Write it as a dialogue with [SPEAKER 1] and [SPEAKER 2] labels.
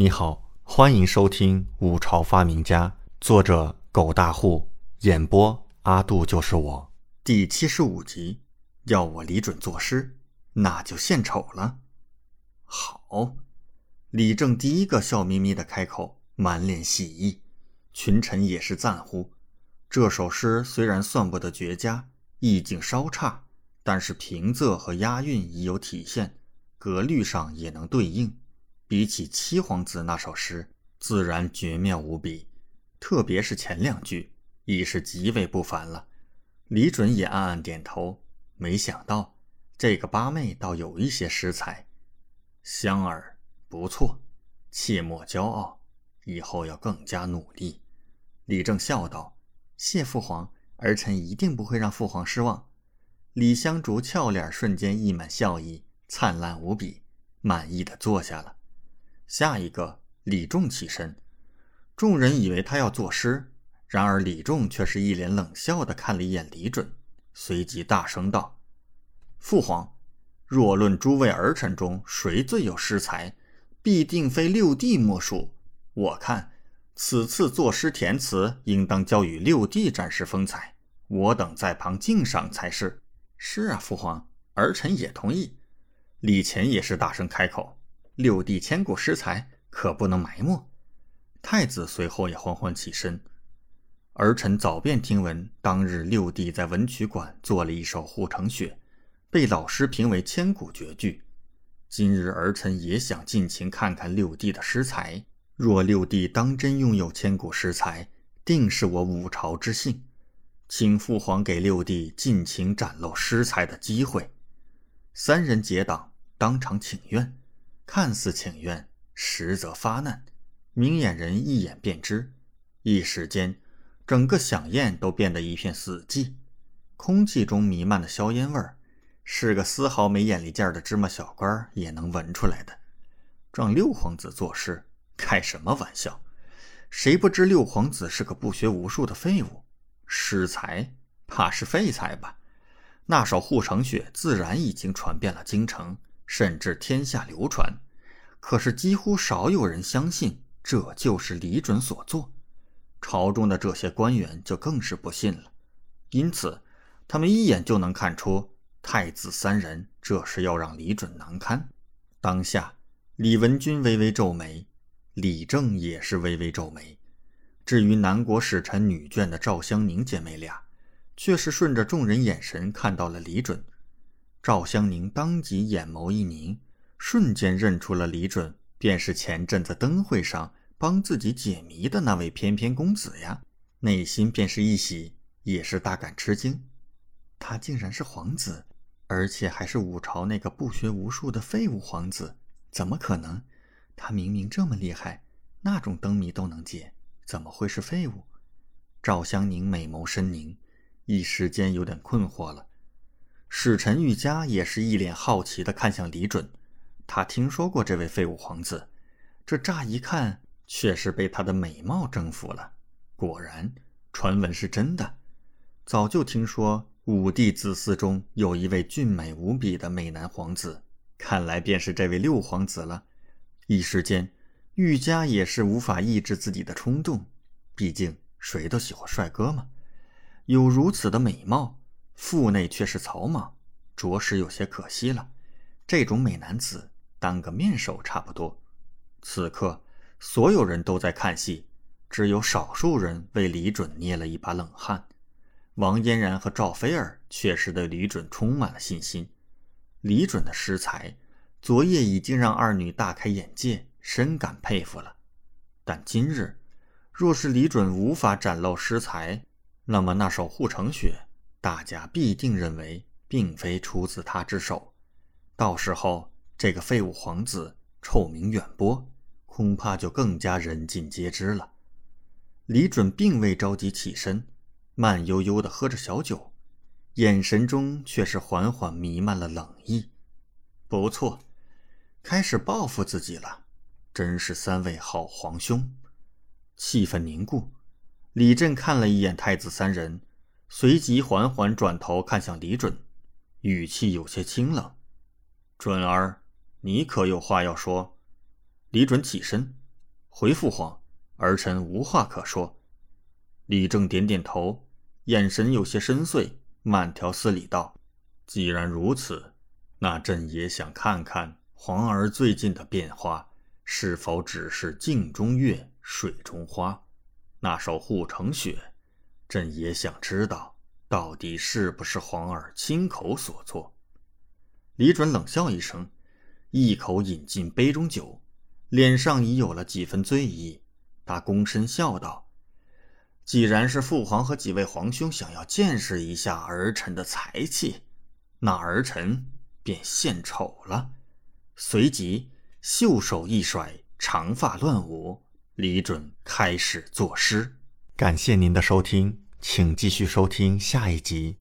[SPEAKER 1] 你好，欢迎收听《五朝发明家》，作者狗大户，演播阿杜就是我，第七十五集。要我李准作诗，那就献丑了。好，李正第一个笑眯眯的开口，满脸喜意。群臣也是赞呼。这首诗虽然算不得绝佳，意境稍差，但是平仄和押韵已有体现，格律上也能对应。比起七皇子那首诗，自然绝妙无比，特别是前两句，已是极为不凡了。李准也暗暗点头，没想到这个八妹倒有一些诗才。香儿不错，切莫骄傲，以后要更加努力。李正笑道：“谢父皇，儿臣一定不会让父皇失望。”李香竹俏脸瞬间溢满笑意，灿烂无比，满意的坐下了。下一个，李仲起身，众人以为他要作诗，然而李仲却是一脸冷笑的看了一眼李准，随即大声道：“父皇，若论诸位儿臣中谁最有诗才，必定非六弟莫属。我看此次作诗填词，应当交与六弟展示风采，我等在旁敬赏才是。”“是啊，父皇，儿臣也同意。”李乾也是大声开口。六弟千古诗才，可不能埋没。太子随后也缓缓起身。儿臣早便听闻，当日六弟在文曲馆做了一首《护城雪》，被老师评为千古绝句。今日儿臣也想尽情看看六弟的诗才。若六弟当真拥有千古诗才，定是我五朝之幸。请父皇给六弟尽情展露诗才的机会。三人结党，当场请愿。看似请愿，实则发难。明眼人一眼便知。一时间，整个飨宴都变得一片死寂，空气中弥漫的硝烟味儿，是个丝毫没眼力见儿的芝麻小官也能闻出来的。让六皇子作诗，开什么玩笑？谁不知六皇子是个不学无术的废物？诗才怕是废材吧？那首《护城雪》自然已经传遍了京城。甚至天下流传，可是几乎少有人相信这就是李准所做。朝中的这些官员就更是不信了，因此他们一眼就能看出太子三人这是要让李准难堪。当下，李文君微微皱眉，李正也是微微皱眉。至于南国使臣女眷的赵香凝姐妹俩，却是顺着众人眼神看到了李准。赵香凝当即眼眸一凝，瞬间认出了李准，便是前阵子灯会上帮自己解谜的那位翩翩公子呀，内心便是一喜，也是大感吃惊。他竟然是皇子，而且还是五朝那个不学无术的废物皇子，怎么可能？他明明这么厉害，那种灯谜都能解，怎么会是废物？赵香凝美眸深凝，一时间有点困惑了。使臣玉家也是一脸好奇地看向李准，他听说过这位废物皇子，这乍一看却是被他的美貌征服了。果然，传闻是真的。早就听说五帝子嗣中有一位俊美无比的美男皇子，看来便是这位六皇子了。一时间，玉家也是无法抑制自己的冲动，毕竟谁都喜欢帅哥嘛。有如此的美貌。腹内却是草莽，着实有些可惜了。这种美男子当个面首差不多。此刻，所有人都在看戏，只有少数人为李准捏了一把冷汗。王嫣然和赵菲儿却是对李准充满了信心。李准的诗才，昨夜已经让二女大开眼界，深感佩服了。但今日，若是李准无法展露诗才，那么那首《护城雪》。大家必定认为并非出自他之手，到时候这个废物皇子臭名远播，恐怕就更加人尽皆知了。李准并未着急起身，慢悠悠地喝着小酒，眼神中却是缓缓弥漫了冷意。不错，开始报复自己了，真是三位好皇兄。气氛凝固，李振看了一眼太子三人。随即缓缓转头看向李准，语气有些清冷：“准儿，你可有话要说？”李准起身，回父皇，儿臣无话可说。李正点点头，眼神有些深邃，慢条斯理道：“既然如此，那朕也想看看皇儿最近的变化，是否只是镜中月，水中花？那首护城雪，朕也想知道，到底是不是皇儿亲口所作。”李准冷笑一声，一口饮尽杯中酒，脸上已有了几分醉意。他躬身笑道：“既然是父皇和几位皇兄想要见识一下儿臣的才气，那儿臣便献丑了。”随即袖手一甩，长发乱舞，李准开始作诗。感谢您的收听，请继续收听下一集。